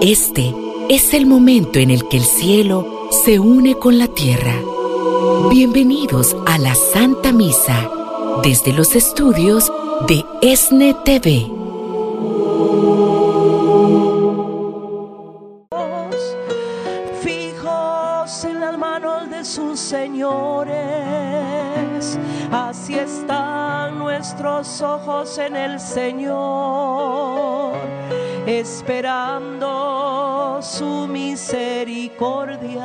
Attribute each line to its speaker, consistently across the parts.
Speaker 1: Este es el momento en el que el cielo se une con la tierra. Bienvenidos a la Santa Misa desde los estudios de ESNE TV.
Speaker 2: Fijos en las manos de sus señores, así están nuestros ojos en el Señor, esperando su misericordia.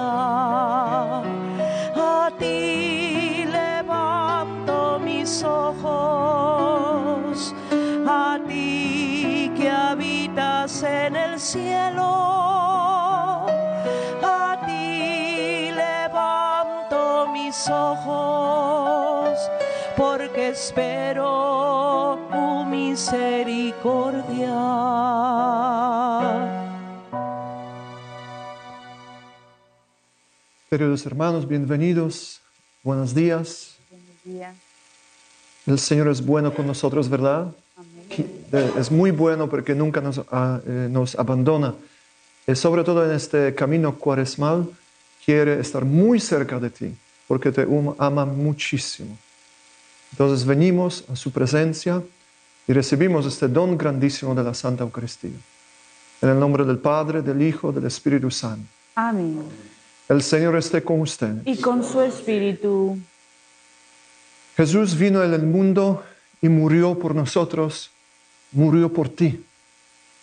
Speaker 2: A ti levanto mis ojos, a ti que habitas en el cielo. A ti levanto mis ojos, porque espero tu misericordia.
Speaker 3: Queridos hermanos, bienvenidos. Buenos días.
Speaker 4: Buenos días.
Speaker 3: El Señor es bueno con nosotros, ¿verdad?
Speaker 4: Amén.
Speaker 3: Es muy bueno porque nunca nos, ah, eh, nos abandona. Y sobre todo en este camino cuaresmal, quiere estar muy cerca de ti porque te um- ama muchísimo. Entonces venimos a su presencia y recibimos este don grandísimo de la Santa Eucaristía. En el nombre del Padre, del Hijo, del Espíritu Santo.
Speaker 4: Amén.
Speaker 3: El Señor esté con ustedes.
Speaker 4: Y con su espíritu.
Speaker 3: Jesús vino en el mundo y murió por nosotros, murió por ti,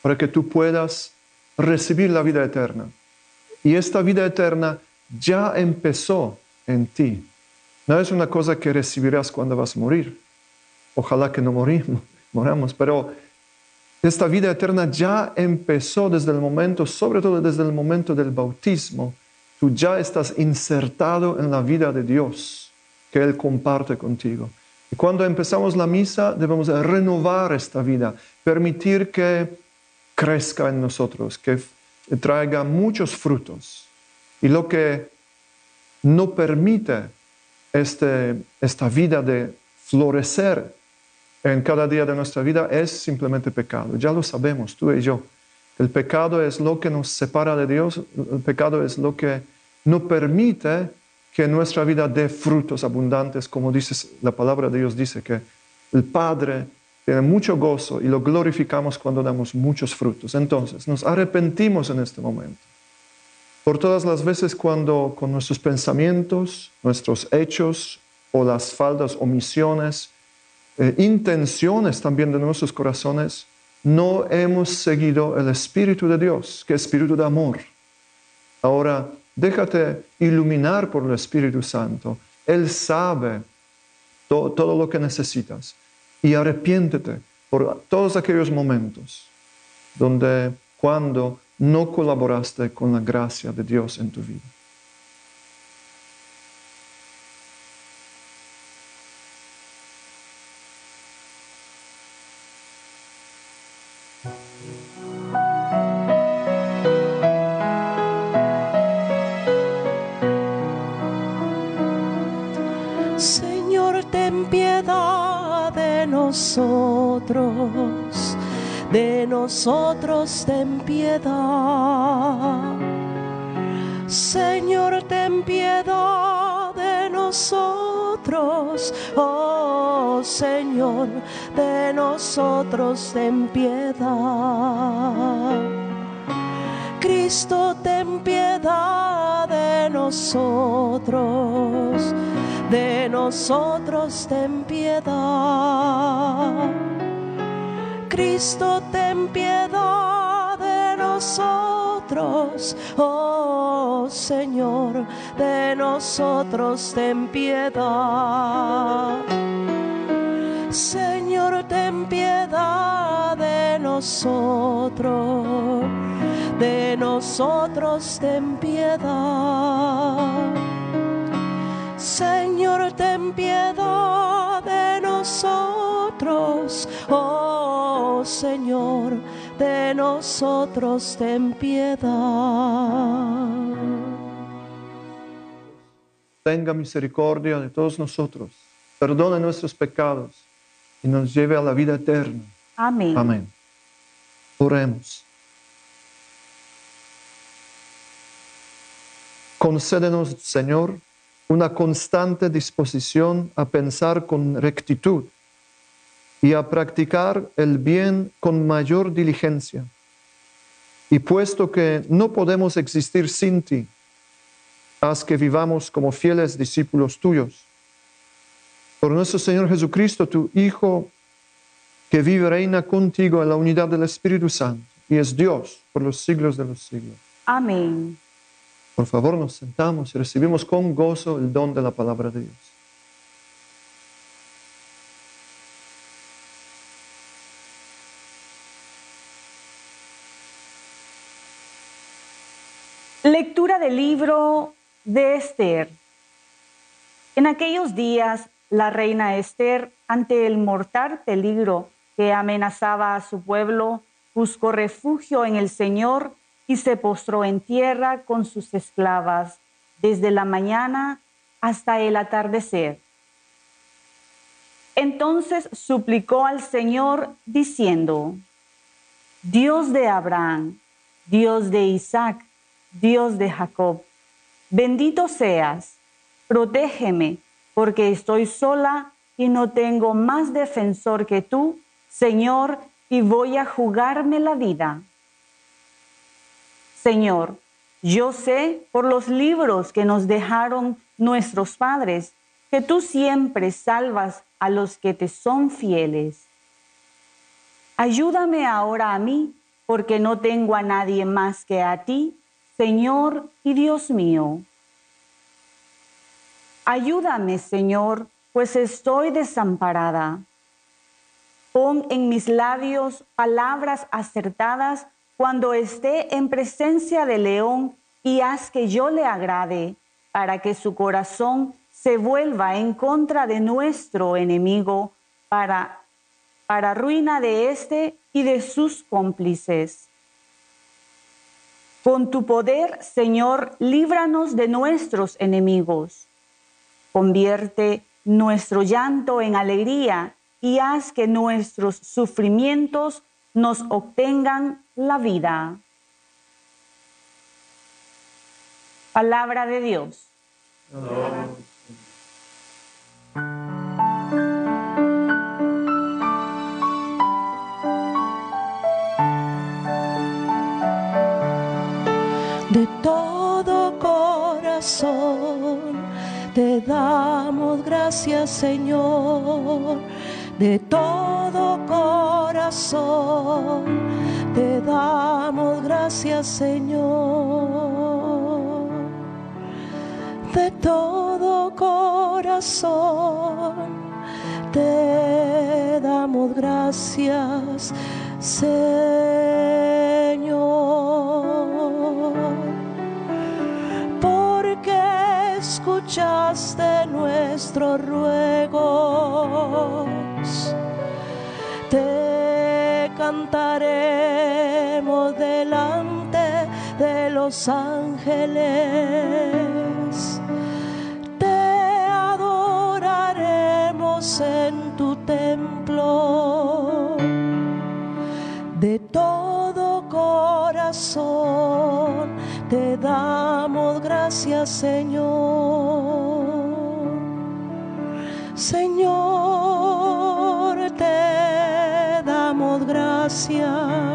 Speaker 3: para que tú puedas recibir la vida eterna. Y esta vida eterna ya empezó en ti. No es una cosa que recibirás cuando vas a morir. Ojalá que no morimos, moramos, pero esta vida eterna ya empezó desde el momento, sobre todo desde el momento del bautismo. Tú ya estás insertado en la vida de Dios que Él comparte contigo. Y cuando empezamos la misa debemos de renovar esta vida, permitir que crezca en nosotros, que traiga muchos frutos. Y lo que no permite este, esta vida de florecer en cada día de nuestra vida es simplemente pecado. Ya lo sabemos, tú y yo. El pecado es lo que nos separa de Dios, el pecado es lo que no permite que nuestra vida dé frutos abundantes, como dice la palabra de Dios dice que el Padre tiene mucho gozo y lo glorificamos cuando damos muchos frutos. Entonces, nos arrepentimos en este momento por todas las veces cuando con nuestros pensamientos, nuestros hechos o las faldas, omisiones, eh, intenciones también de nuestros corazones, no hemos seguido el Espíritu de Dios, que es Espíritu de amor. Ahora, déjate iluminar por el Espíritu Santo. Él sabe to- todo lo que necesitas y arrepiéntete por todos aquellos momentos donde cuando no colaboraste con la gracia de Dios en tu vida.
Speaker 2: Nosotros, de nosotros ten piedad. Señor, ten piedad de nosotros, oh Señor, de nosotros ten piedad. Cristo, ten piedad de nosotros, de nosotros ten piedad. Cristo, ten piedad de nosotros, oh Señor, de nosotros ten piedad. Señor, ten piedad de nosotros, de nosotros ten piedad. Señor, ten piedad de nosotros, oh Señor, de nosotros ten piedad.
Speaker 3: Tenga misericordia de todos nosotros, perdone nuestros pecados y nos lleve a la vida eterna.
Speaker 4: Amén.
Speaker 3: Amén. Oremos. Concédenos, Señor, una constante disposición a pensar con rectitud y a practicar el bien con mayor diligencia. Y puesto que no podemos existir sin ti, haz que vivamos como fieles discípulos tuyos. Por nuestro Señor Jesucristo, tu Hijo, que vive y reina contigo en la unidad del Espíritu Santo y es Dios por los siglos de los siglos.
Speaker 4: Amén.
Speaker 3: Por favor, nos sentamos y recibimos con gozo el don de la palabra de Dios.
Speaker 4: Lectura del libro de Esther. En aquellos días, la reina Esther, ante el mortal peligro que amenazaba a su pueblo, buscó refugio en el Señor y se postró en tierra con sus esclavas desde la mañana hasta el atardecer. Entonces suplicó al Señor diciendo, Dios de Abraham, Dios de Isaac, Dios de Jacob, bendito seas, protégeme, porque estoy sola y no tengo más defensor que tú, Señor, y voy a jugarme la vida. Señor, yo sé por los libros que nos dejaron nuestros padres, que tú siempre salvas a los que te son fieles. Ayúdame ahora a mí, porque no tengo a nadie más que a ti Señor y Dios mío. Ayúdame, Señor, pues estoy desamparada. Pon en mis labios palabras acertadas cuando esté en presencia de león y haz que yo le agrade, para que su corazón se vuelva en contra de nuestro enemigo, para, para ruina de éste y de sus cómplices. Con tu poder, Señor, líbranos de nuestros enemigos. Convierte nuestro llanto en alegría y haz que nuestros sufrimientos nos obtengan la vida. Palabra de Dios.
Speaker 2: De todo corazón te damos gracias, Señor. De todo corazón te damos gracias, Señor. De todo corazón te damos gracias, Señor porque escuchaste nuestros ruegos. Te cantaremos los ángeles. Te adoraremos en tu templo de todo corazón te damos gracias, Señor. Señor, te damos gracias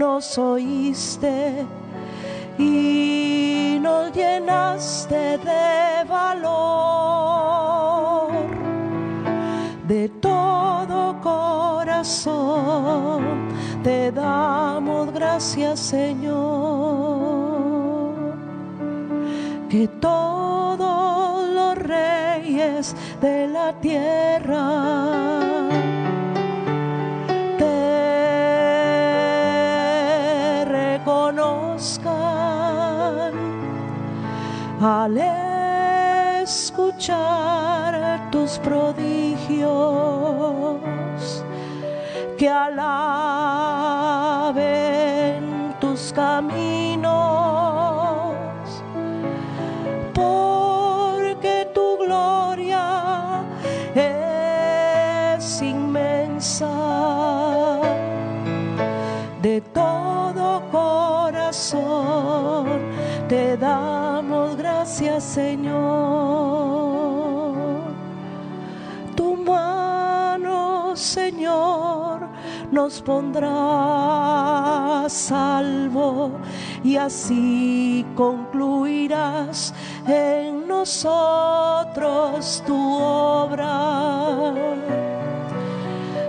Speaker 2: nos oíste y nos llenaste de valor. De todo corazón te damos gracias, Señor. Que todos los reyes de la tierra al escuchar tus prodigios, que alaben tus caminos, Señor. Tu mano, Señor, nos pondrá salvo y así concluirás en nosotros tu obra.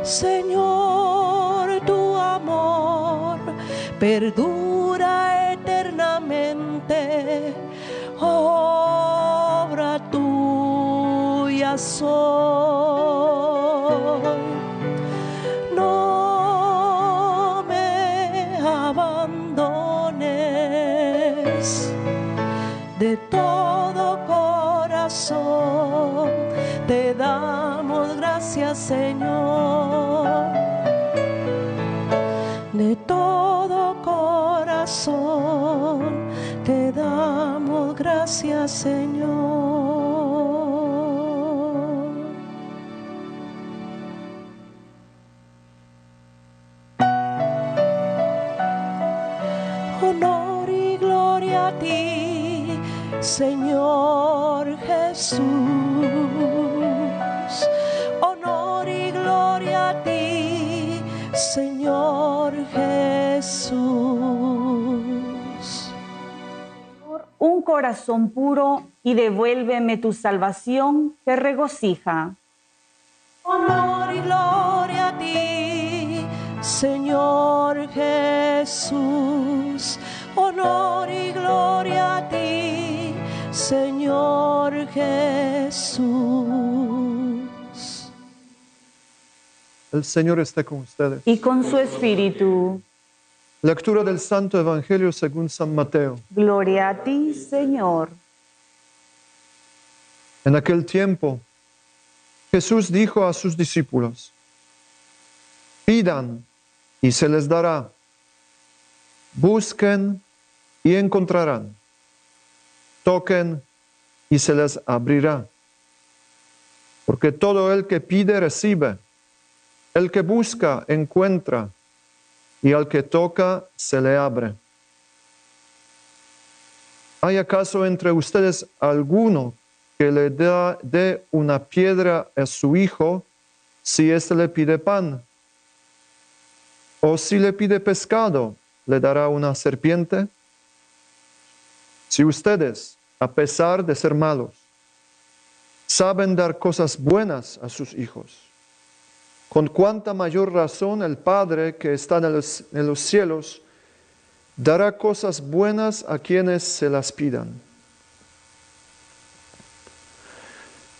Speaker 2: Señor, tu amor perdura soy. No me abandones de todo corazón. Te damos gracias, Señor. De todo corazón te damos gracias, Señor.
Speaker 4: Corazón puro y devuélveme tu salvación que regocija.
Speaker 2: Honor y gloria a ti, Señor Jesús. Honor y gloria a ti, Señor Jesús.
Speaker 3: El Señor esté con ustedes.
Speaker 4: Y con su espíritu.
Speaker 3: Lectura del Santo Evangelio según San Mateo.
Speaker 4: Gloria a ti, Señor.
Speaker 3: En aquel tiempo, Jesús dijo a sus discípulos, pidan y se les dará, busquen y encontrarán, toquen y se les abrirá. Porque todo el que pide recibe, el que busca encuentra, y al que toca se le abre. ¿Hay acaso entre ustedes alguno que le da, dé una piedra a su hijo si éste le pide pan? ¿O si le pide pescado, le dará una serpiente? Si ustedes, a pesar de ser malos, saben dar cosas buenas a sus hijos, con cuánta mayor razón el Padre que está en los, cielos dará cosas buenas a quienes se las pidan.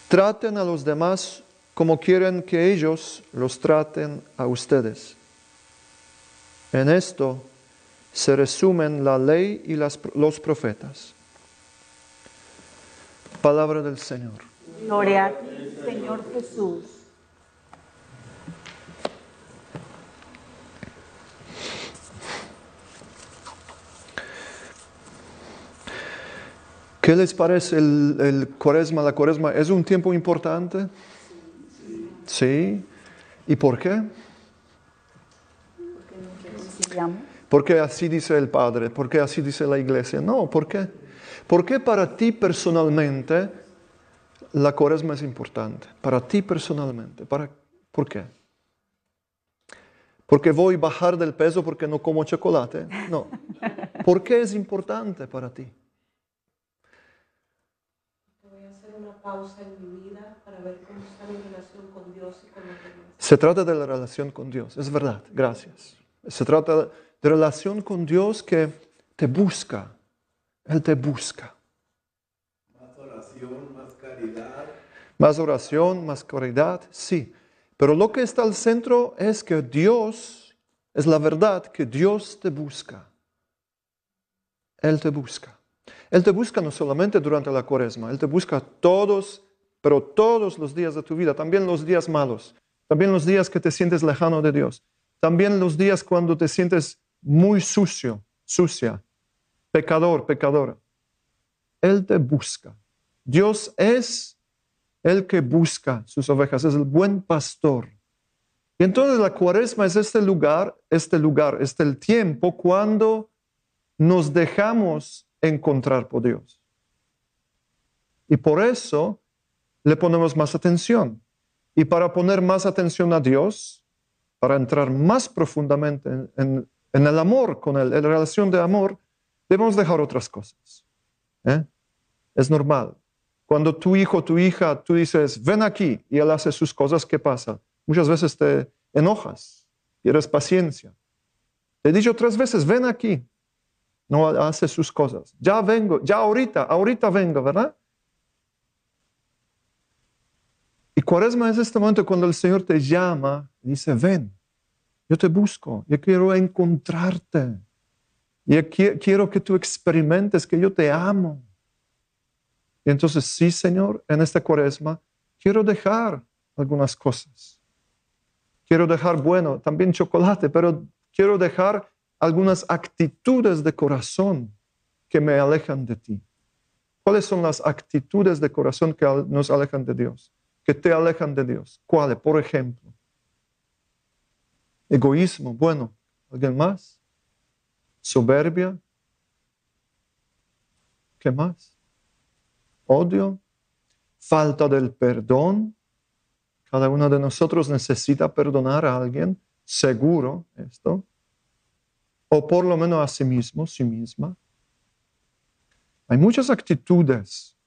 Speaker 3: Traten a los demás como quieren que ellos los traten a ustedes. En esto se resumen la ley y los profetas. Palabra del Señor.
Speaker 4: Gloria a ti, Señor Jesús.
Speaker 3: ¿Qué les parece el, el cuaresma? La cuaresma es un tiempo importante. Sí. ¿Y por qué? Porque así dice el Padre, porque así dice la Iglesia. No, ¿por qué? ¿Por qué para ti personalmente la cuaresma es importante? Para ti personalmente. ¿Para, ¿Por qué? ¿Porque voy a bajar del peso porque no como chocolate? No. ¿Por qué es importante para ti?
Speaker 5: Voy a hacer una pausa en mi vida para ver cómo está mi relación con Dios y con los demás.
Speaker 3: Se trata de la relación con Dios, es verdad, gracias. Se trata de relación con Dios que te busca, Él te busca. Más oración, más caridad. Más oración, más caridad, sí. Pero lo que está al centro es que Dios, es la verdad que Dios te busca. Él te busca. Él te busca no solamente durante la cuaresma, Él te busca todos, pero todos los días de tu vida, también los días malos, también los días que te sientes lejano de Dios, también los días cuando te sientes muy sucio, sucia, pecador, pecadora. Él te busca. Dios es el que busca sus ovejas, es el buen pastor Y entonces la cuaresma es este lugar, este lugar, este el tiempo cuando nos dejamos encontrar por Dios. Y por eso le ponemos más atención. Y para poner más atención a Dios, para entrar más profundamente en, el amor con Él, en la relación de amor, debemos dejar otras cosas. ¿eh? Es normal. Cuando tu hijo, tu hija, tú dices, ven aquí, y él hace sus cosas, ¿qué pasa? Muchas veces te enojas, quieres paciencia. Te he dicho tres veces, ven aquí. No hace sus cosas. Ya vengo, ya ahorita, ahorita vengo, ¿verdad? Y cuaresma es este momento cuando el Señor te llama y dice, ven, yo te busco, yo quiero encontrarte. Y quiero que tú experimentes que yo te amo. Y entonces, sí, Señor, en esta cuaresma quiero dejar algunas cosas. Quiero dejar, bueno, también chocolate, pero quiero dejar algunas actitudes de corazón que me alejan de ti. ¿Cuáles son las actitudes de corazón que nos alejan de Dios? Que te alejan de Dios. ¿Cuáles? Por ejemplo, egoísmo. Bueno, ¿alguien más? Soberbia. ¿Qué más? odio, falta del perdón. Cada uno de nosotros necesita perdonar a alguien, seguro esto, o por lo menos a sí mismo, sí misma. Hay muchas actitudes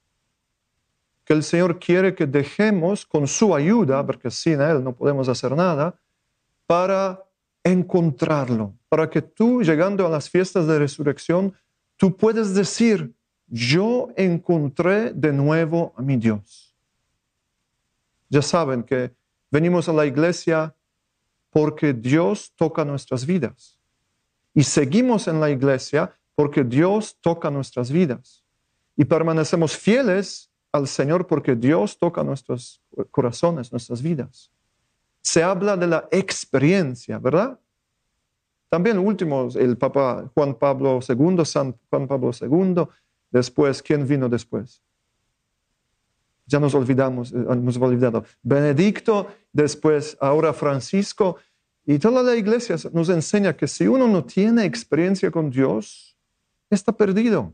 Speaker 3: que el Señor quiere que dejemos con su ayuda, porque sin Él no podemos hacer nada, para encontrarlo, para que tú, llegando a las fiestas de resurrección, tú puedes decir, yo encontré de nuevo a mi Dios. Ya saben que venimos a la iglesia porque Dios toca nuestras vidas. Y seguimos en la iglesia porque Dios toca nuestras vidas. Y permanecemos fieles al Señor porque Dios toca nuestros corazones, nuestras vidas. Se habla de la experiencia, ¿verdad? También último, el Papa Juan Pablo II, San Juan Pablo II, Después, ¿quién vino después? Ya nos olvidamos, eh, hemos olvidado. Benedicto, después ahora Francisco. Y toda la iglesia nos enseña que si uno no tiene experiencia con Dios, está perdido.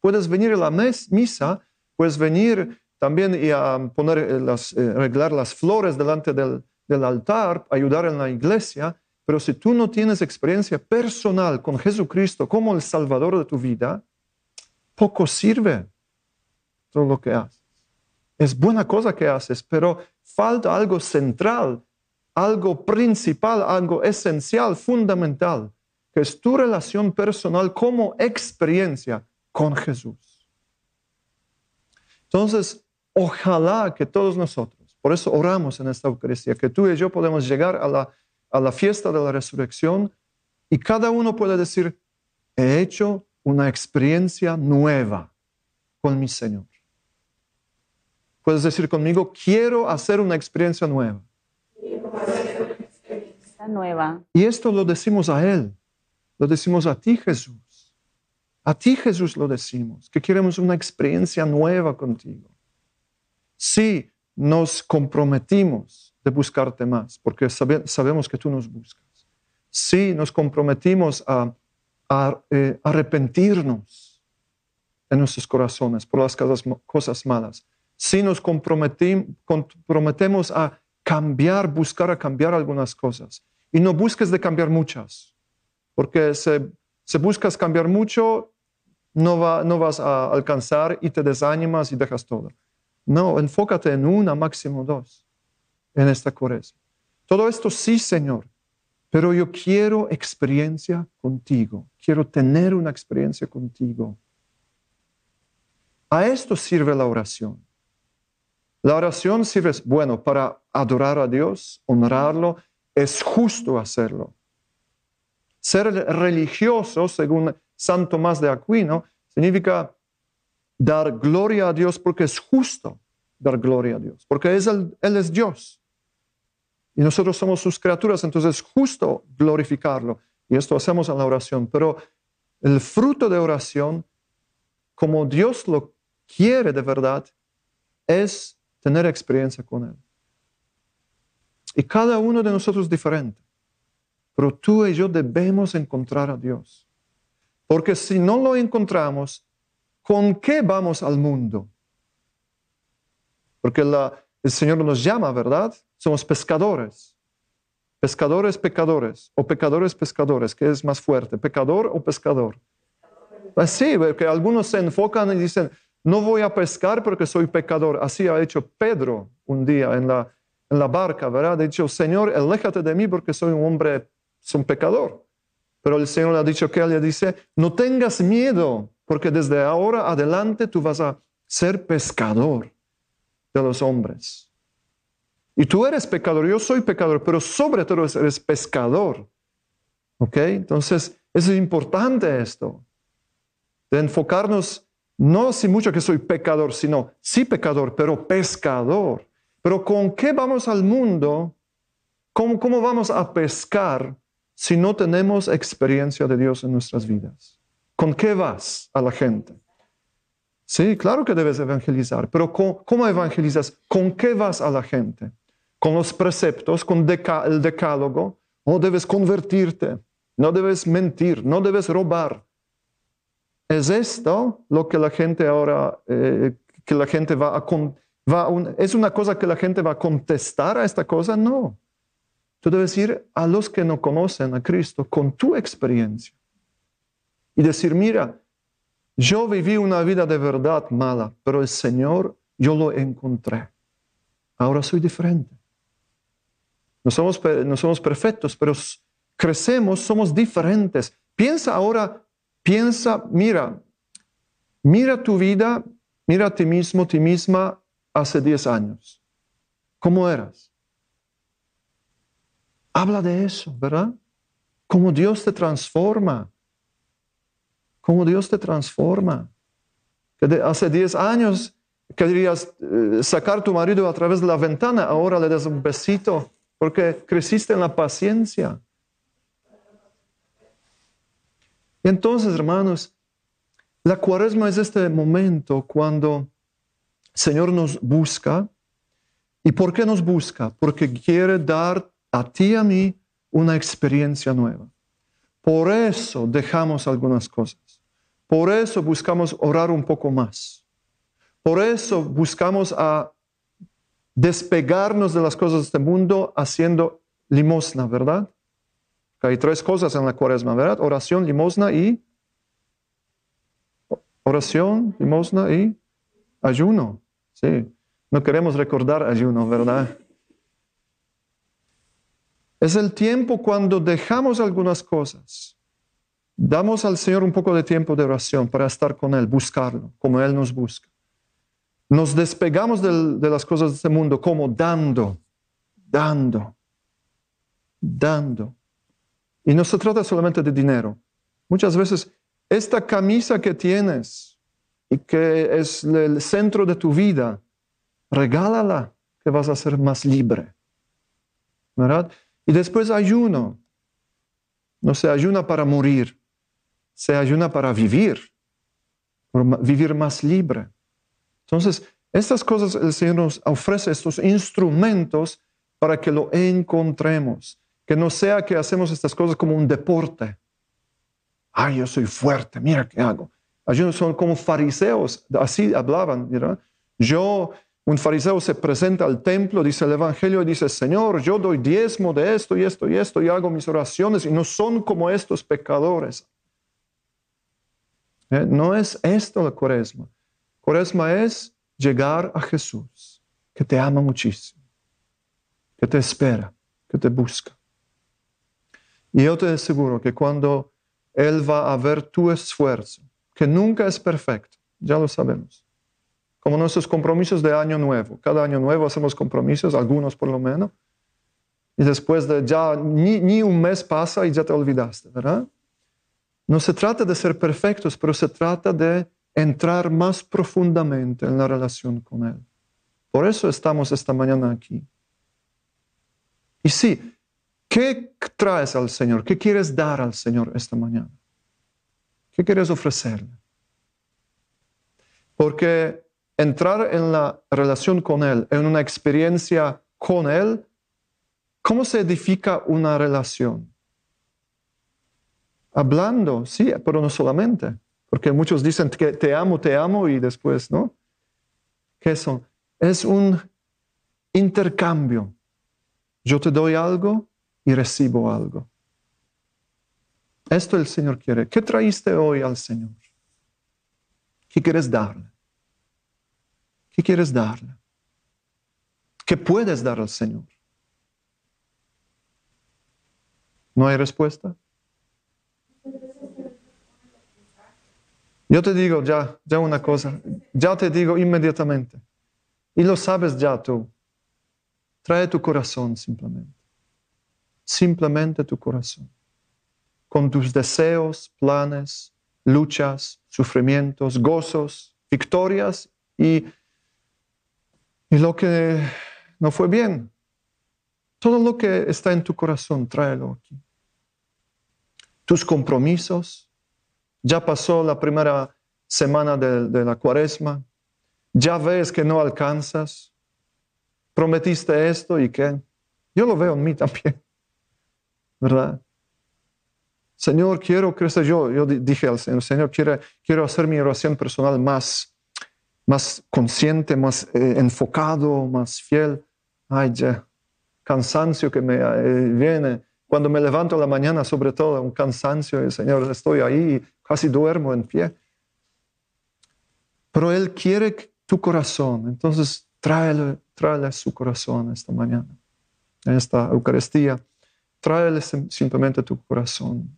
Speaker 3: Puedes venir a la misa, puedes venir también y a poner eh, las, eh, arreglar las flores delante del, del altar, ayudar en la iglesia, pero si tú no tienes experiencia personal con Jesucristo como el Salvador de tu vida, poco sirve todo lo que haces. Es buena cosa que haces, pero falta algo central, algo principal, algo esencial, fundamental, que es tu relación personal como experiencia con Jesús. Entonces, ojalá que todos nosotros, por eso oramos en esta Eucaristía, que tú y yo podemos llegar a la, a la fiesta de la resurrección y cada uno puede decir, he hecho una experiencia nueva con mi Señor. Puedes decir conmigo, quiero hacer una experiencia nueva. Y esto lo decimos a Él, lo decimos a ti Jesús. A ti Jesús lo decimos, que queremos una experiencia nueva contigo. Si nos comprometimos de buscarte más, porque sabemos que tú nos buscas. Si nos comprometimos a eh, arrepentirnos en nuestros corazones por las cosas, malas. Si nos comprometemos a cambiar, buscar a cambiar algunas cosas. Y no busques de cambiar muchas, porque si, buscas cambiar mucho, no, va, no vas a alcanzar y te desanimas y dejas todo. No, enfócate en una, máximo dos, en esta cuaresma. Todo esto sí, Señor, pero yo quiero experiencia contigo, quiero tener una experiencia contigo. A esto sirve la oración. La oración sirve, bueno, para adorar a Dios, honrarlo, es justo hacerlo. Ser religioso, según San Tomás de Aquino, significa dar gloria a Dios porque es justo dar gloria a Dios, porque es Él es Dios. Y nosotros somos sus criaturas, entonces es justo glorificarlo. Y esto hacemos en la oración. Pero el fruto de oración, como Dios lo quiere de verdad, es tener experiencia con Él. y cada uno de nosotros diferente. Pero tú y yo debemos encontrar a Dios. Porque si no lo encontramos, ¿con qué vamos al mundo? Porque el Señor nos llama, ¿verdad? Somos pescadores. Pescadores, pecadores. O pecadores, pescadores. ¿Qué es más fuerte? ¿Pecador o pescador? Pues sí, porque algunos se enfocan y dicen, no voy a pescar porque soy pecador. Así ha hecho Pedro un día en la, en la barca, ¿verdad? Ha dicho, Señor, aléjate de mí porque soy un hombre, soy un pecador. Pero el Señor le ha dicho que le dice, no tengas miedo porque desde ahora adelante tú vas a ser pescador de los hombres. Y tú eres pecador, yo soy pecador, pero sobre todo eres pescador. ¿Ok? Entonces, es importante esto, de enfocarnos no si mucho que soy pecador, sino sí pecador, pero pescador. Pero ¿con qué vamos al mundo? ¿Cómo, cómo vamos a pescar si no tenemos experiencia de Dios en nuestras vidas? ¿Con qué vas a la gente? Sí, claro que debes evangelizar, pero ¿cómo, evangelizas? ¿Con qué vas a la gente? ¿Con los preceptos, con el decálogo? ¿O debes convertirte? No debes mentir, no debes robar. ¿Es esto lo que la gente ahora, eh, que la gente va a... ¿Es una cosa que la gente va a contestar a esta cosa? No. Tú debes ir a los que no conocen a Cristo con tu experiencia y decir, mira, yo viví una vida de verdad mala, pero el Señor yo lo encontré. Ahora soy diferente. No somos, no somos perfectos, pero crecemos, somos diferentes. Piensa ahora, piensa, mira, mira tu vida, mira a ti mismo, ti misma hace 10 años. ¿Cómo eras? Habla de eso, ¿verdad? Cómo Dios te transforma cómo Dios te transforma. Hace 10 años querías eh, sacar tu marido a través de la ventana, ahora le das un besito porque creciste en la paciencia. Entonces, hermanos, la cuaresma es este momento cuando el Señor nos busca. ¿Y por qué nos busca? Porque quiere dar a ti y a mí una experiencia nueva. Por eso dejamos algunas cosas. Por eso buscamos orar un poco más. Por eso buscamos a despegarnos de las cosas de este mundo haciendo limosna, ¿verdad? Hay tres cosas en la cuaresma, ¿verdad? Oración, limosna y... Oración, limosna y ayuno. Sí, no queremos recordar ayuno, ¿verdad? Es el tiempo cuando dejamos algunas cosas Damos al Señor un poco de tiempo de oración para estar con Él, buscarlo, como Él nos busca. Nos despegamos de, las cosas de este mundo como dando, dando, dando. Y no se trata solamente de dinero. Muchas veces esta camisa que tienes y que es el centro de tu vida, regálala, que vas a ser más libre. ¿Verdad? Y después ayuno. No se ayuna para morir, se ayuna para vivir, vivir más libre. Entonces, estas cosas el Señor nos ofrece, estos instrumentos para que lo encontremos. Que no sea que hacemos estas cosas como un deporte. Ay, yo soy fuerte, mira qué hago. Algunos son como fariseos, así hablaban. ¿verdad? Yo, un fariseo se presenta al templo, dice el Evangelio y dice, Señor, yo doy diezmo de esto y esto y esto y hago mis oraciones y no son como estos pecadores. ¿Eh? No es esto la cuaresma. Cuaresma es llegar a Jesús, que te ama muchísimo, que te espera, que te busca. Y yo te aseguro que cuando Él va a ver tu esfuerzo, que nunca es perfecto, ya lo sabemos, como nuestros compromisos de año nuevo. Cada año nuevo hacemos compromisos, algunos por lo menos, y después de ya ni, ni un mes pasa y ya te olvidaste, ¿verdad? No se trata de ser perfectos, pero se trata de entrar más profundamente en la relación con Él. Por eso estamos esta mañana aquí. Y sí, ¿qué traes al Señor? ¿Qué quieres dar al Señor esta mañana? ¿Qué quieres ofrecerle? Porque entrar en la relación con Él, en una experiencia con Él, ¿Cómo se edifica una relación? Hablando, sí, pero no solamente, porque muchos dicen que te amo, te amo y después, ¿no? ¿Qué son? Es un intercambio. Yo te doy algo y recibo algo. Esto el Señor quiere. ¿Qué traíste hoy al Señor? ¿Qué quieres darle? ¿Qué quieres darle? ¿Qué puedes dar al Señor? ¿No hay respuesta? Yo te digo ya, ya una cosa, ya te digo inmediatamente, y lo sabes ya tú, trae tu corazón simplemente, simplemente tu corazón, con tus deseos, planes, luchas, sufrimientos, gozos, victorias y, y lo que no fue bien. Todo lo que está en tu corazón, tráelo aquí tus compromisos. Ya pasó la primera semana de, la cuaresma. Ya ves que no alcanzas. Prometiste esto y qué. Yo lo veo en mí también. ¿Verdad? Señor, quiero crecer. Yo, yo dije al Señor, Señor, quiero, quiero hacer mi oración personal más, más consciente, más eh, enfocado, más fiel. Ay, ya, cansancio que me eh, viene cuando me levanto la mañana, sobre todo, un cansancio, y Señor, estoy ahí, casi duermo en pie. Pero Él quiere tu corazón, entonces tráele, tráele su corazón esta mañana, en esta Eucaristía. Tráele simplemente tu corazón.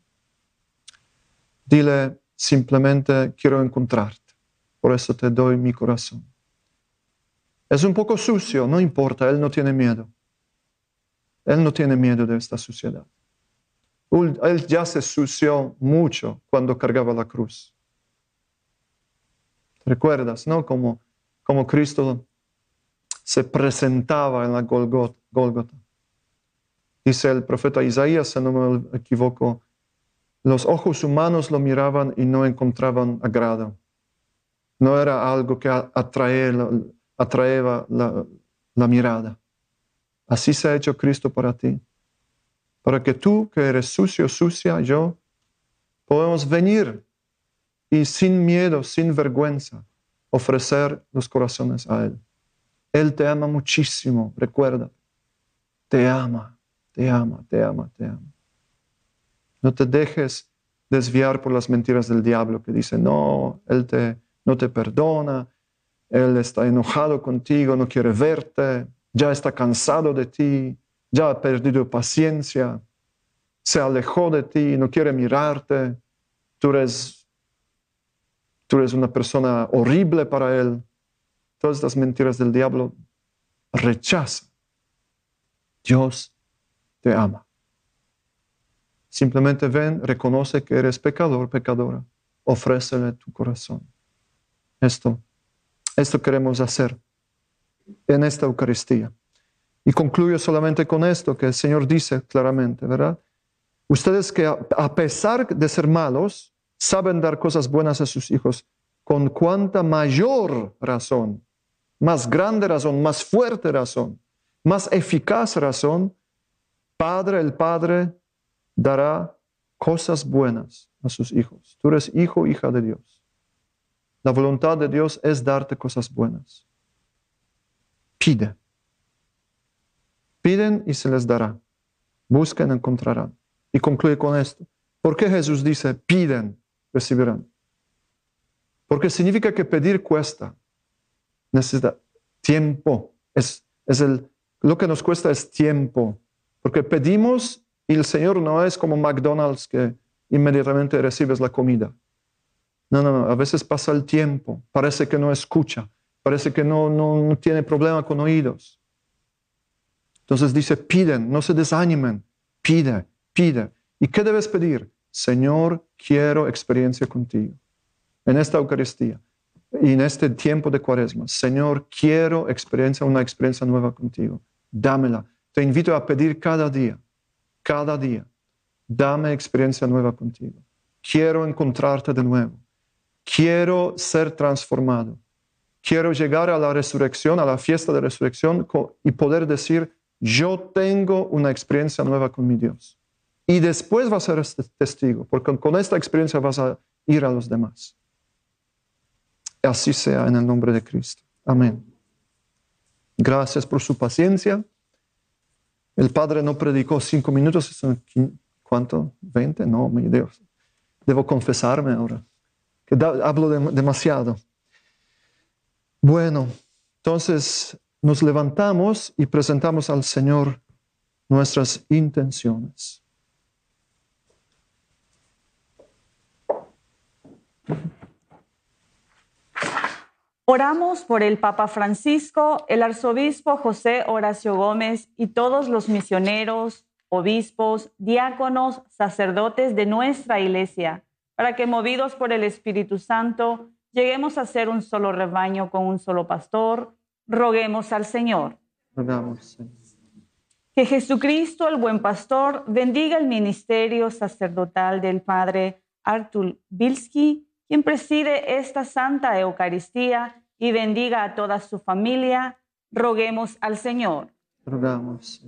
Speaker 3: Dile simplemente, quiero encontrarte, por eso te doy mi corazón. Es un poco sucio, no importa, Él no tiene miedo. Él no tiene miedo de esta suciedad. Él ya se sució mucho cuando cargaba la cruz. ¿Recuerdas, no? Como, como Cristo se presentaba en la Golgota. Dice el profeta Isaías, si no me equivoco, los ojos humanos lo miraban y no encontraban agrado. No era algo que atraía, atraeva la mirada. Así se ha hecho Cristo para ti. Para que tú, que eres sucio, sucia, yo, podemos venir y sin miedo, sin vergüenza, ofrecer los corazones a Él. Él te ama muchísimo, recuerda. Te ama, te ama, te ama, te ama. No te dejes desviar por las mentiras del diablo que dice, no, Él te, no te perdona, Él está enojado contigo, no quiere verte, ya está cansado de ti, ya ha perdido paciencia, se alejó de ti, no quiere mirarte, tú eres, tú eres una persona horrible para él. Todas las mentiras del diablo rechaza. Dios te ama. Simplemente ven, reconoce que eres pecador, pecadora. Ofrécele tu corazón. Esto, esto queremos hacer en esta Eucaristía. Y concluyo solamente con esto que el Señor dice claramente, ¿verdad? Ustedes que a pesar de ser malos, saben dar cosas buenas a sus hijos, con cuánta mayor razón, más grande razón, más fuerte razón, más eficaz razón, Padre, el Padre dará cosas buenas a sus hijos. Tú eres hijo, hija de Dios. La voluntad de Dios es darte cosas buenas. Pide. Piden y se les dará. Busquen, encontrarán. Y concluye con esto. ¿Por qué Jesús dice, piden, recibirán? Porque significa que pedir cuesta. Necesita tiempo. Es, es el, lo que nos cuesta es tiempo. Porque pedimos y el Señor no es como McDonald's que inmediatamente recibes la comida. No, no, no. A veces pasa el tiempo. Parece que no escucha. Parece que no, no, tiene problema con oídos. Entonces dice, piden, no se desanimen, pide, pide. ¿Y qué debes pedir? Señor, quiero experiencia contigo. En esta Eucaristía y en este tiempo de cuaresma. Señor, quiero experiencia, una experiencia nueva contigo. Dámela. Te invito a pedir cada día, cada día. Dame experiencia nueva contigo. Quiero encontrarte de nuevo. Quiero ser transformado. Quiero llegar a la resurrección, a la fiesta de resurrección y poder decir, yo tengo una experiencia nueva con mi Dios. Y después vas a ser testigo, porque con esta experiencia vas a ir a los demás. Así sea en el nombre de Cristo. Amén. Gracias por su paciencia. El Padre no predicó cinco minutos, ¿cuánto? ¿Veinte? No, mi Dios. Debo confesarme ahora, que hablo demasiado. Bueno, entonces nos levantamos y presentamos al Señor nuestras intenciones.
Speaker 4: Oramos por el Papa Francisco, el arzobispo José Horacio Gómez y todos los misioneros, obispos, diáconos, sacerdotes de nuestra iglesia, para que movidos por el Espíritu Santo lleguemos a ser un solo rebaño con un solo pastor. Roguemos al Señor.
Speaker 3: Rogamos,
Speaker 4: Que Jesucristo, el buen pastor, bendiga el ministerio sacerdotal del Padre Artur Bilski quien preside esta Santa Eucaristía y bendiga a toda su familia, roguemos al Señor.
Speaker 3: Rogamos.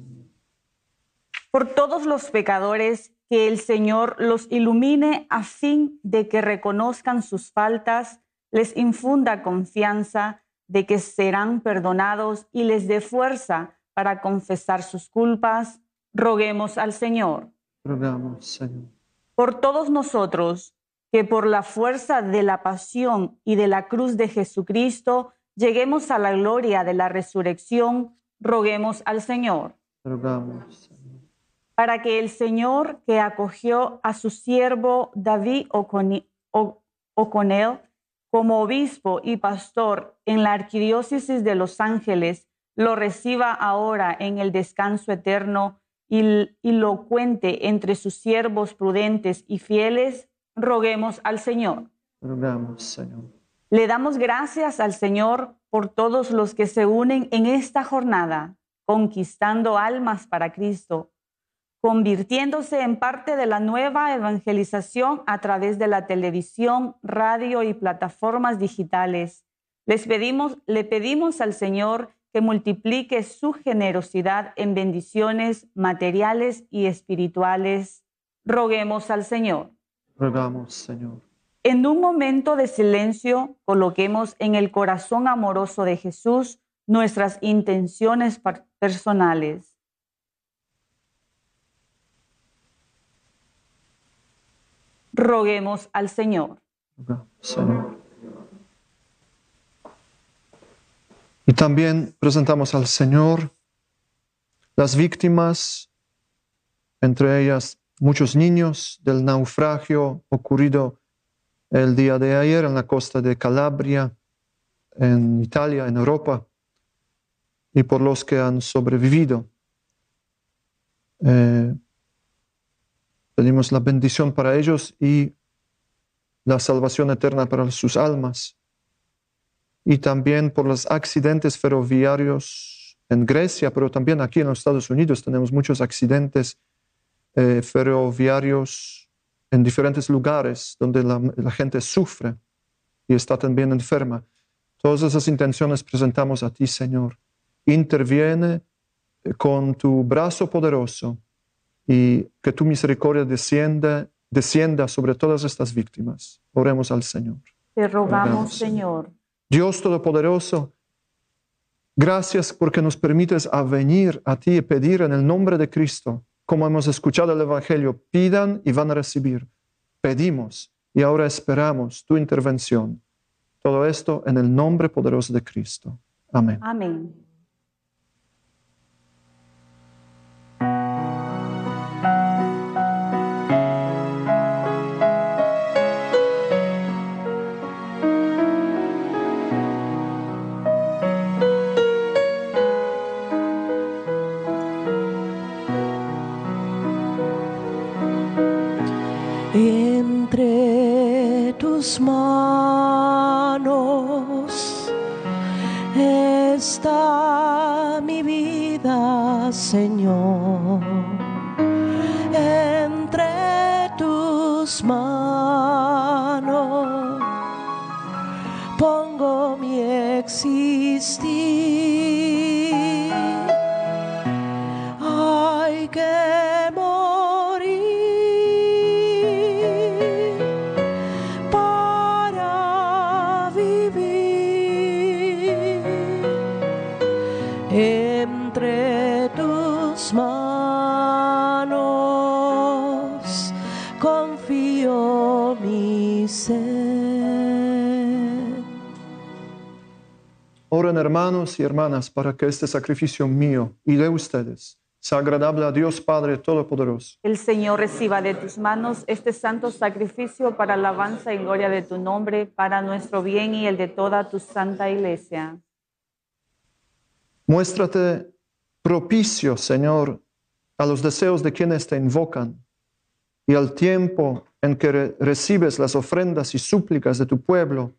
Speaker 4: Por todos los pecadores, que el Señor los ilumine a fin de que reconozcan sus faltas, les infunda confianza de que serán perdonados y les dé fuerza para confesar sus culpas, roguemos al Señor.
Speaker 3: Rogamos, Señor.
Speaker 4: Por todos nosotros, que por la fuerza de la pasión y de la cruz de Jesucristo lleguemos a la gloria de la resurrección, roguemos al Señor.
Speaker 3: Rogamos.
Speaker 4: Para que el Señor que acogió a su siervo David O'Connell como obispo y pastor en la arquidiócesis de Los Ángeles, lo reciba ahora en el descanso eterno y, y lo cuente entre sus siervos prudentes y fieles roguemos al Señor.
Speaker 3: Rogamos, Señor.
Speaker 4: Le damos gracias al Señor por todos los que se unen en esta jornada, conquistando almas para Cristo, convirtiéndose en parte de la nueva evangelización a través de la televisión, radio y plataformas digitales. Les pedimos, le pedimos al Señor que multiplique su generosidad en bendiciones materiales y espirituales. Roguemos al Señor.
Speaker 3: Rogamos, Señor.
Speaker 4: En un momento de silencio, coloquemos en el corazón amoroso de Jesús nuestras intenciones personales. Roguemos al Señor.
Speaker 3: Rogamos, Señor. Y también presentamos al Señor las víctimas, entre ellas muchos niños del naufragio ocurrido el día de ayer en la costa de Calabria, en Italia, en Europa, y por los que han sobrevivido. Eh, pedimos la bendición para ellos y la salvación eterna para sus almas. Y también por los accidentes ferroviarios en Grecia, pero también aquí en los Estados Unidos tenemos muchos accidentes eh, ferroviarios en diferentes lugares donde la, la gente sufre y está también enferma. Todas esas intenciones presentamos a ti, Señor. Interviene eh, con tu brazo poderoso y que tu misericordia descienda, descienda sobre todas estas víctimas. Oremos al Señor.
Speaker 4: Te rogamos,
Speaker 3: Rogamos,
Speaker 4: Señor.
Speaker 3: Dios Todopoderoso, gracias porque nos permites a venir a ti y pedir en el nombre de Cristo, como hemos escuchado el Evangelio, pidan y van a recibir. Pedimos y ahora esperamos tu intervención. Todo esto en el nombre poderoso de Cristo. Amén.
Speaker 4: Amén.
Speaker 2: Tus manos está mi vida, Señor. Entre tus manos pongo mi existir.
Speaker 3: Hermanos y hermanas para que este sacrificio mío y de ustedes sea agradable a Dios Padre Todopoderoso.
Speaker 4: El Señor reciba de tus manos este santo sacrificio para alabanza y gloria de tu nombre, para nuestro bien y el de toda tu santa iglesia.
Speaker 3: Muéstrate propicio, Señor, a los deseos de quienes te invocan y al tiempo en que re- recibes las ofrendas y súplicas de tu pueblo,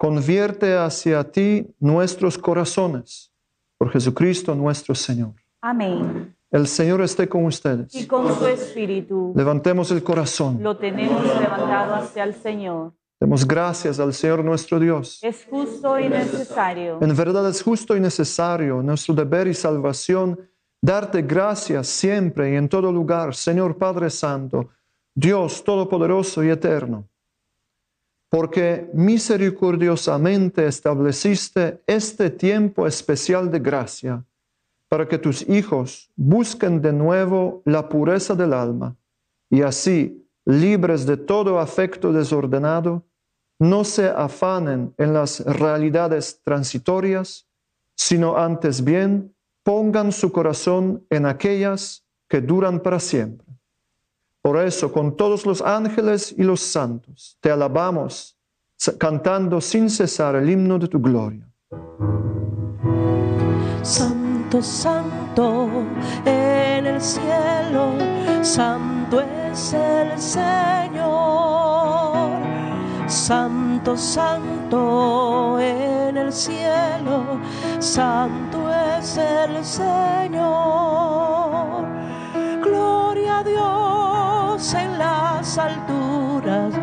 Speaker 3: convierte hacia ti nuestros corazones por Jesucristo nuestro Señor.
Speaker 4: Amén.
Speaker 3: El Señor esté con
Speaker 4: Y
Speaker 3: ustedes.
Speaker 4: con su espíritu
Speaker 3: Levantemos el corazón.
Speaker 4: lo tenemos levantado hacia el Señor.
Speaker 3: Demos gracias al Señor nuestro Dios.
Speaker 4: Es justo y necesario.
Speaker 3: En verdad es justo y necesario, nuestro deber y salvación, darte gracias siempre y en todo lugar, Señor Padre Santo, Dios Todopoderoso y Eterno, porque misericordiosamente estableciste este tiempo especial de gracia para que tus hijos busquen de nuevo la pureza del alma y así, libres de todo afecto desordenado, no se afanen en las realidades transitorias, sino antes bien pongan su corazón en aquellas que duran para siempre. Por eso, con todos los ángeles y los santos, te alabamos, cantando sin cesar el himno de tu gloria.
Speaker 2: Santo, santo en el cielo, santo es el Señor. Santo, santo en el cielo, santo es el Señor. Gloria a Dios en las alturas,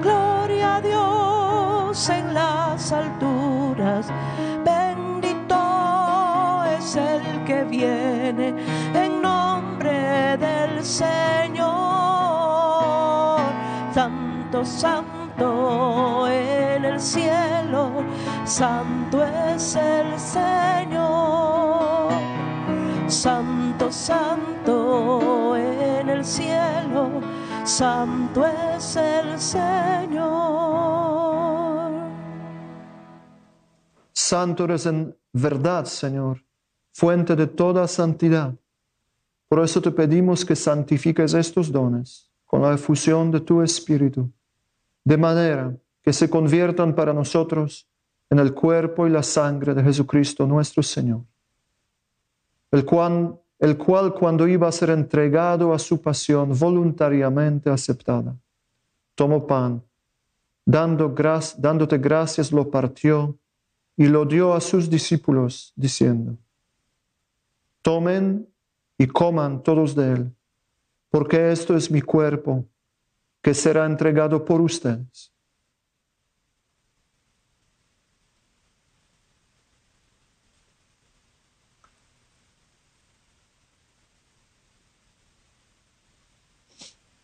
Speaker 2: gloria a Dios en las alturas. Bendito es el que viene en nombre del Señor. Santo, santo en el cielo, santo es el Señor. Santo, santo en el cielo, santo es el Señor.
Speaker 3: Santo eres en verdad, Señor, fuente de toda santidad. Por eso te pedimos que santifiques estos dones con la efusión de tu Espíritu, de manera que se conviertan para nosotros en el cuerpo y la sangre de Jesucristo nuestro Señor, el cual, el cual cuando iba a ser entregado a su pasión voluntariamente aceptada, tomó pan, dando dándote gracias, lo partió y lo dio a sus discípulos, diciendo, tomen y coman todos de él, porque esto es mi cuerpo que será entregado por ustedes.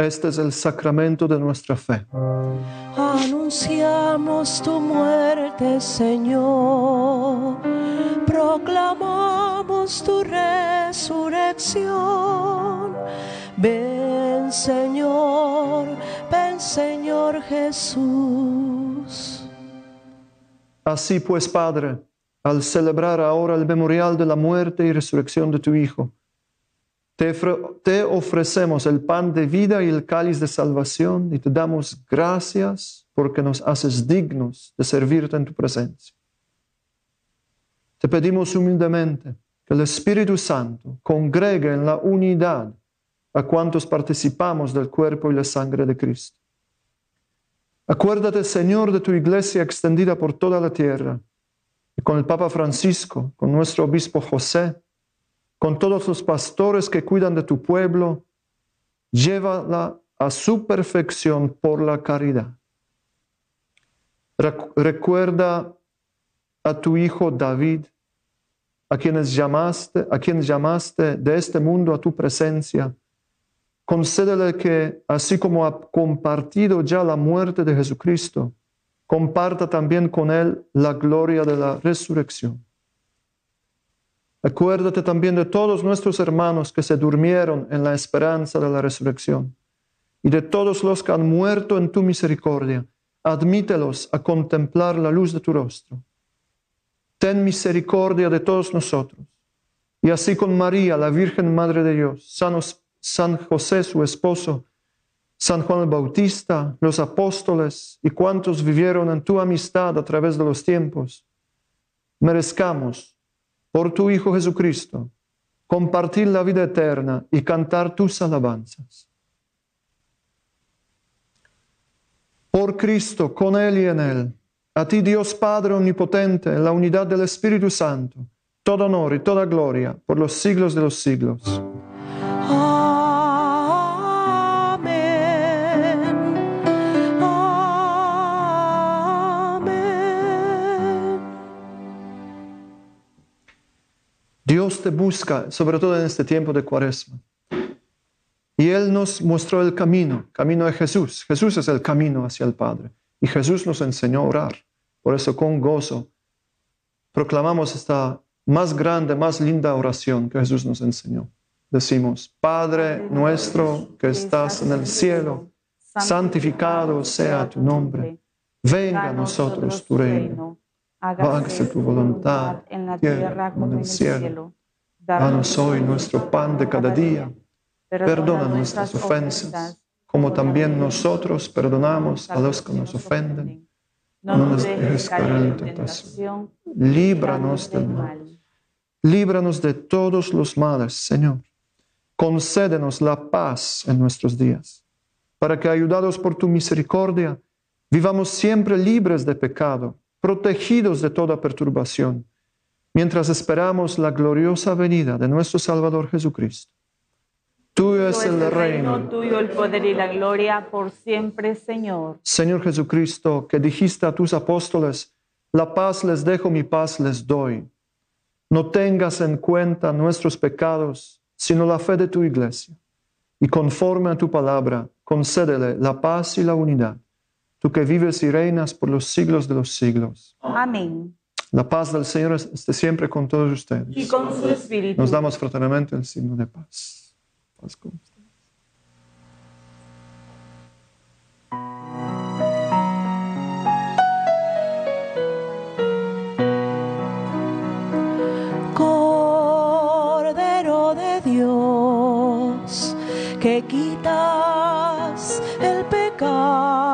Speaker 3: Este es el sacramento de nuestra fe.
Speaker 2: Anunciamos tu muerte, Señor. Proclamamos tu resurrección. Ven, Señor, ven, Señor Jesús.
Speaker 3: Así pues, Padre, al celebrar ahora el memorial de la muerte y resurrección de tu Hijo, te, ofre- te ofrecemos el pan de vida y el cáliz de salvación y te damos gracias porque nos haces dignos de servirte en tu presencia. Te pedimos humildemente que el Espíritu Santo congregue en la unidad a cuantos participamos del cuerpo y la sangre de Cristo. Acuérdate, Señor, de tu iglesia extendida por toda la tierra y con el Papa Francisco, con nuestro obispo José, con todos los pastores que cuidan de tu pueblo, llévala a su perfección por la caridad. Recu- Recuerda a tu hijo David, a quienes llamaste, a quien llamaste de este mundo a tu presencia. Concédele que, así como ha compartido ya la muerte de Jesucristo, comparta también con él la gloria de la resurrección. Acuérdate también de todos nuestros hermanos que se durmieron en la esperanza de la resurrección y de todos los que han muerto en tu misericordia. Admítelos a contemplar la luz de tu rostro. Ten misericordia de todos nosotros. Y así con María, la Virgen Madre de Dios, San José, su esposo, San Juan el Bautista, los apóstoles y cuantos vivieron en tu amistad a través de los tiempos, merezcamos, por tu Hijo Jesucristo, compartir la vida eterna y cantar tus alabanzas. Por Cristo, con Él y en Él, a ti Dios Padre Omnipotente, en la unidad del Espíritu Santo, todo honor y toda gloria por los siglos de los siglos. Dios te busca, sobre todo en este tiempo de cuaresma. Y Él nos mostró el camino, camino de Jesús. Jesús es el camino hacia el Padre. Y Jesús nos enseñó a orar. Por eso con gozo proclamamos esta más grande, más linda oración que Jesús nos enseñó. Decimos, Padre nuestro que estás en el cielo, santificado sea tu nombre. Venga a nosotros tu reino. Hágase tu voluntad
Speaker 4: en la
Speaker 3: tierra como en el cielo. Danos hoy nuestro pan de cada día. Perdona nuestras ofensas, como también nosotros perdonamos a los que nos ofenden.
Speaker 4: No nos dejes caer en tentación,
Speaker 3: Líbranos del mal. Líbranos de todos los males, Señor. Concédenos la paz en nuestros días, para que, ayudados por tu misericordia, vivamos siempre libres de pecado, protegidos de toda perturbación, mientras esperamos la gloriosa venida de nuestro Salvador Jesucristo. Tuyo es el reino,
Speaker 4: tuyo el poder y la gloria por siempre, Señor.
Speaker 3: Señor Jesucristo, que dijiste a tus apóstoles, la paz les dejo, mi paz les doy. No tengas en cuenta nuestros pecados, sino la fe de tu iglesia. Y conforme a tu palabra, concédele la paz y la unidad, tú que vives y reinas por los siglos de los siglos.
Speaker 4: Amén.
Speaker 3: La paz del Señor esté siempre con todos ustedes.
Speaker 4: Y con su espíritu.
Speaker 3: Nos damos fraternalmente el signo de paz. Paz con ustedes.
Speaker 2: Cordero de Dios, que quitas el pecado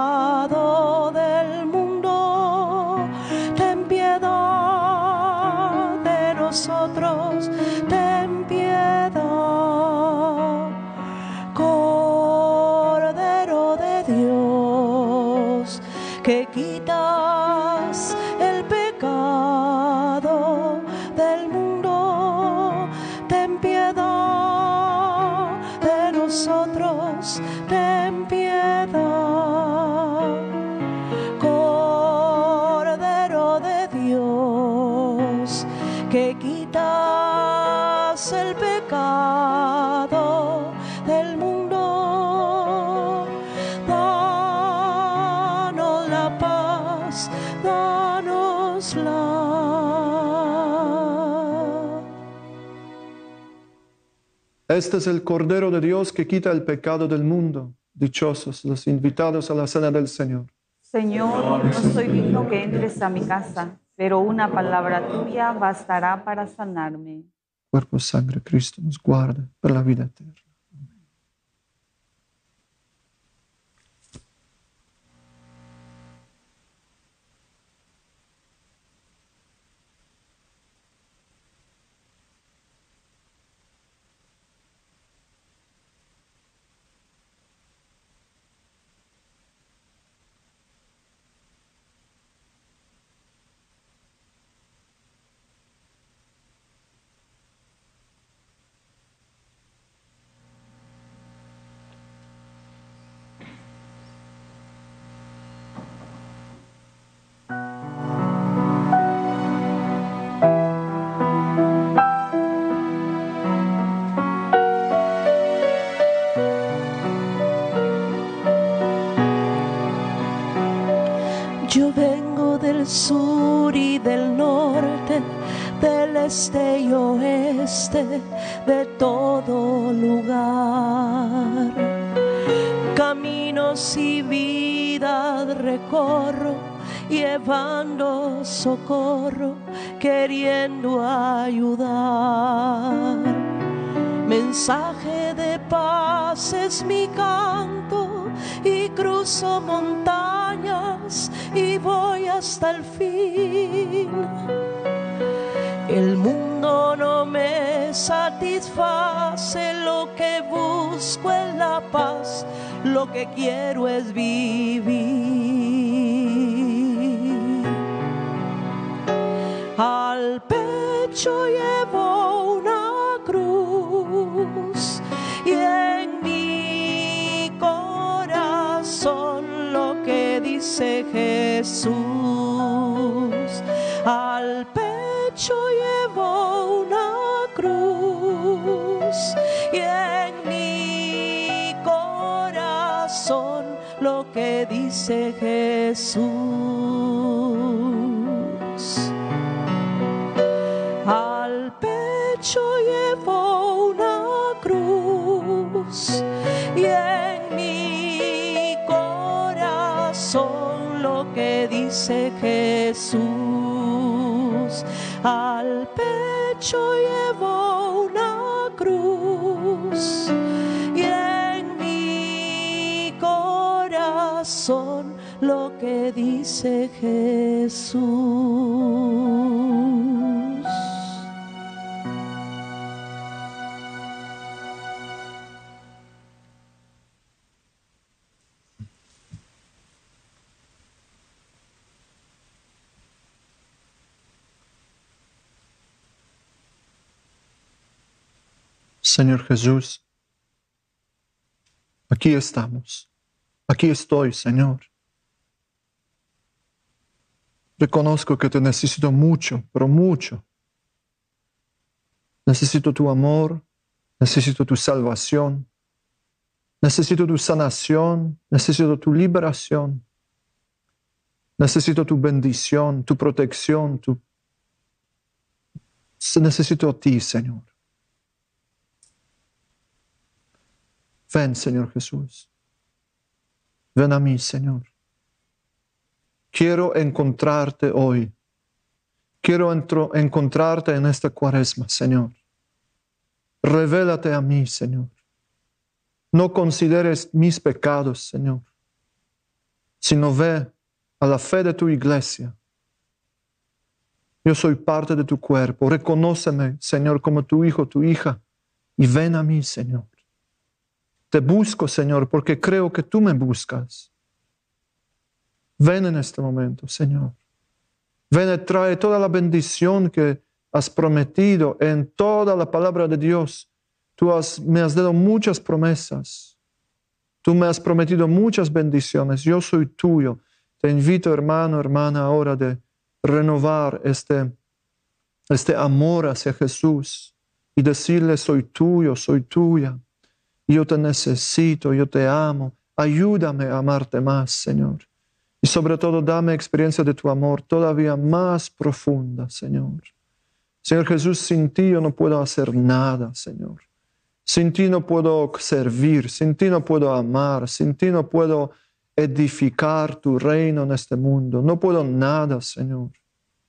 Speaker 3: Este es el Cordero de Dios que quita el pecado del mundo. Dichosos los invitados a la cena del Señor.
Speaker 4: Señor, no soy digno que entres a mi casa, pero una palabra tuya bastará para sanarme.
Speaker 3: Cuerpo, sangre, Cristo nos guarda para la vida eterna.
Speaker 2: Llevando socorro, queriendo ayudar. Mensaje de paz es mi canto y cruzo montañas y voy hasta el fin. El mundo no me satisface, lo que busco es la paz, lo que quiero es vivir. Al pecho llevo una cruz y en mi corazón lo que dice Jesús. Al pecho llevo una cruz y en mi corazón lo que dice Jesús. Pecho llevo una cruz y en mi corazón lo que dice Jesús. Al pecho llevo una cruz y en mi corazón lo que dice Jesús.
Speaker 3: Señor Jesús, aquí estamos. Aquí estoy, Señor. Reconozco que te necesito mucho, pero mucho. Necesito tu amor, necesito tu salvación, necesito tu sanación, necesito tu liberación, necesito tu bendición, tu protección, tu... Necesito a ti, Señor. Ven, Señor Jesús. Ven a mí, Señor. Quiero encontrarte hoy. Quiero encontrarte en esta cuaresma, Señor. Revélate a mí, Señor. No consideres mis pecados, Señor, sino ve a la fe de tu iglesia. Yo soy parte de tu cuerpo. Reconóceme, Señor, como tu hijo, tu hija, y ven a mí, Señor. Te busco, Señor, porque creo que tú me buscas. Ven en este momento, Señor. Ven trae toda la bendición que has prometido en toda la palabra de Dios. Tú me has dado muchas promesas. Tú me has prometido muchas bendiciones. Yo soy tuyo. Te invito, hermano, hermana, ahora de renovar este, este amor hacia Jesús y decirle, soy tuyo, soy tuya. Yo te necesito, yo te amo. Ayúdame a amarte más, Señor. Y sobre todo, dame experiencia de tu amor todavía más profunda, Señor. Señor Jesús, sin ti yo no puedo hacer nada, Señor. Sin ti no puedo servir, sin ti no puedo amar, sin ti no puedo edificar tu reino en este mundo. No puedo nada, Señor,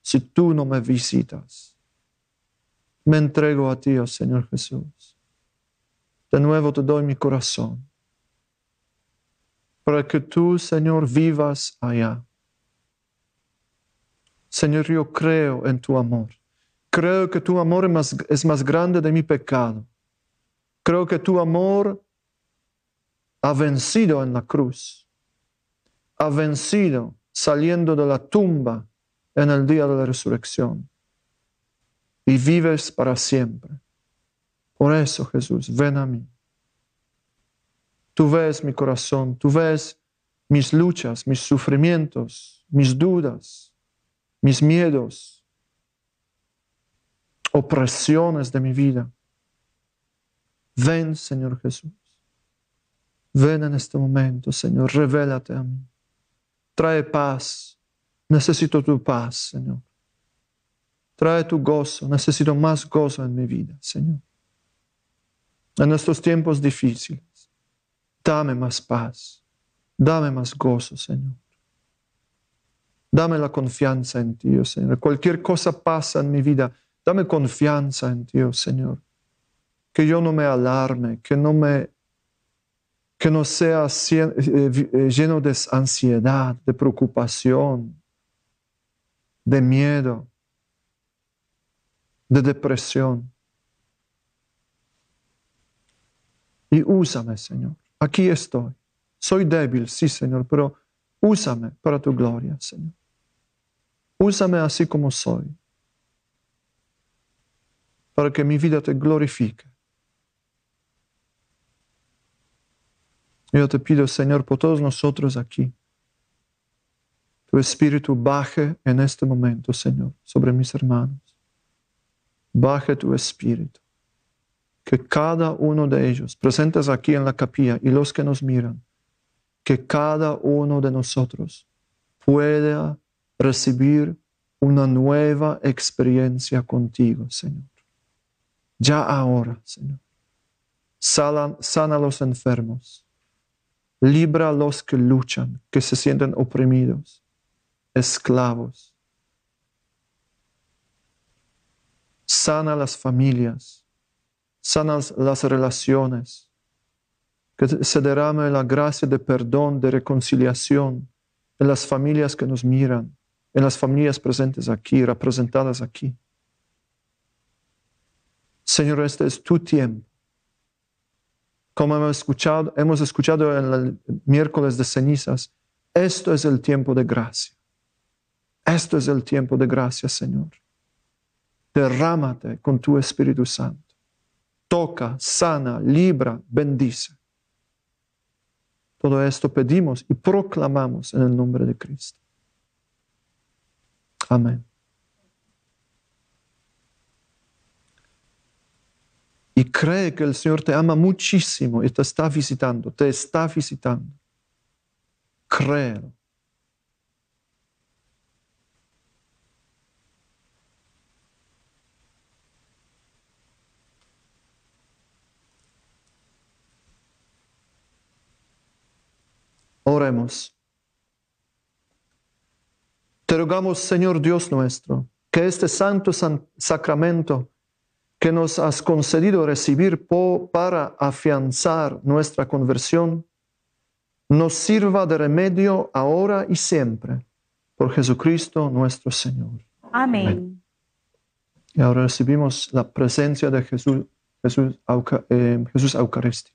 Speaker 3: si tú no me visitas. Me entrego a ti, oh Señor Jesús. De nuevo te doy mi corazón para que tú, Señor, vivas allá. Señor, yo creo en tu amor. Creo que tu amor es más, grande de mi pecado. Creo que tu amor ha vencido en la cruz. Ha vencido saliendo de la tumba en el día de la resurrección. Y vives para siempre. Por eso, Jesús, ven a mí. Tú ves mi corazón, tú ves mis luchas, mis sufrimientos, mis dudas, mis miedos, opresiones de mi vida. Ven, Señor Jesús. Ven en este momento, Señor, revélate a mí. Trae paz. Necesito tu paz, Señor. Trae tu gozo. Necesito más gozo en mi vida, Señor. En estos tiempos difíciles, dame más paz. Dame más gozo, Señor. Dame la confianza en ti, oh Señor. Cualquier cosa pasa en mi vida, dame confianza en ti, oh Señor. Que yo no me alarme, que no me que no sea eh, eh, lleno de ansiedad, de preocupación, de miedo, de depresión. Y úsame, Señor. Aquí estoy. Soy débil, sí, Señor, pero úsame para tu gloria, Señor. Úsame así como soy, para que mi vida te glorifique. Yo te pido, Señor, por todos nosotros aquí, tu Espíritu baje en este momento, Señor, sobre mis hermanos. Baje tu Espíritu. Que cada uno de ellos, presentes aquí en la capilla y los que nos miran, que cada uno de nosotros pueda recibir una nueva experiencia contigo, Señor. Ya ahora, Señor. Sana, sana a los enfermos. Libra a los que luchan, que se sienten oprimidos, esclavos. Sana las familias. Sana las relaciones. Que se derrame la gracia de perdón, de reconciliación en las familias que nos miran en las familias presentes aquí, representadas aquí. Señor, este es tu tiempo. Como hemos escuchado, hemos escuchado en el miércoles de cenizas, esto es el tiempo de gracia. Esto es el tiempo de gracia, Señor. Derrámate con tu Espíritu Santo. Toca, sana, libra, bendice. Todo esto pedimos y proclamamos en el nombre de Cristo. Amén. Y cree que el Señor te ama muchísimo y te está visitando, te está visitando. Créelo. Oremos. Te rogamos, Señor Dios nuestro, que este santo sacramento que nos has concedido recibir para afianzar nuestra conversión, nos sirva de remedio ahora y siempre, por Jesucristo nuestro Señor.
Speaker 4: Amén.
Speaker 3: Y ahora recibimos la presencia de Jesús, Jesús, eh, Jesús Eucarístico.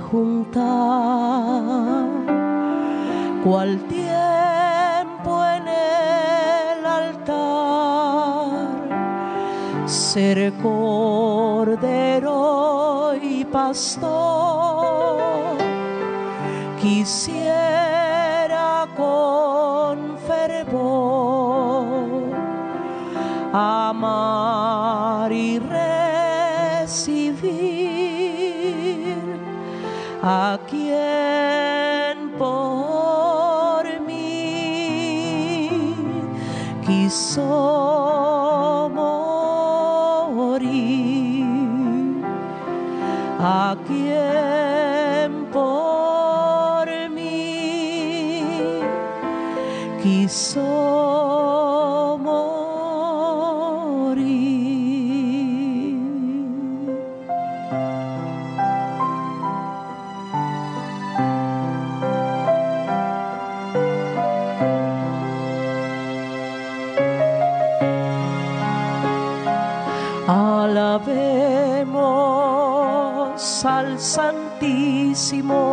Speaker 2: juntar cual tiempo en el altar ser cordero y pastor. Quisiera con fervor amar y a quien por mí quiso morir, a quien por mí quiso sacramento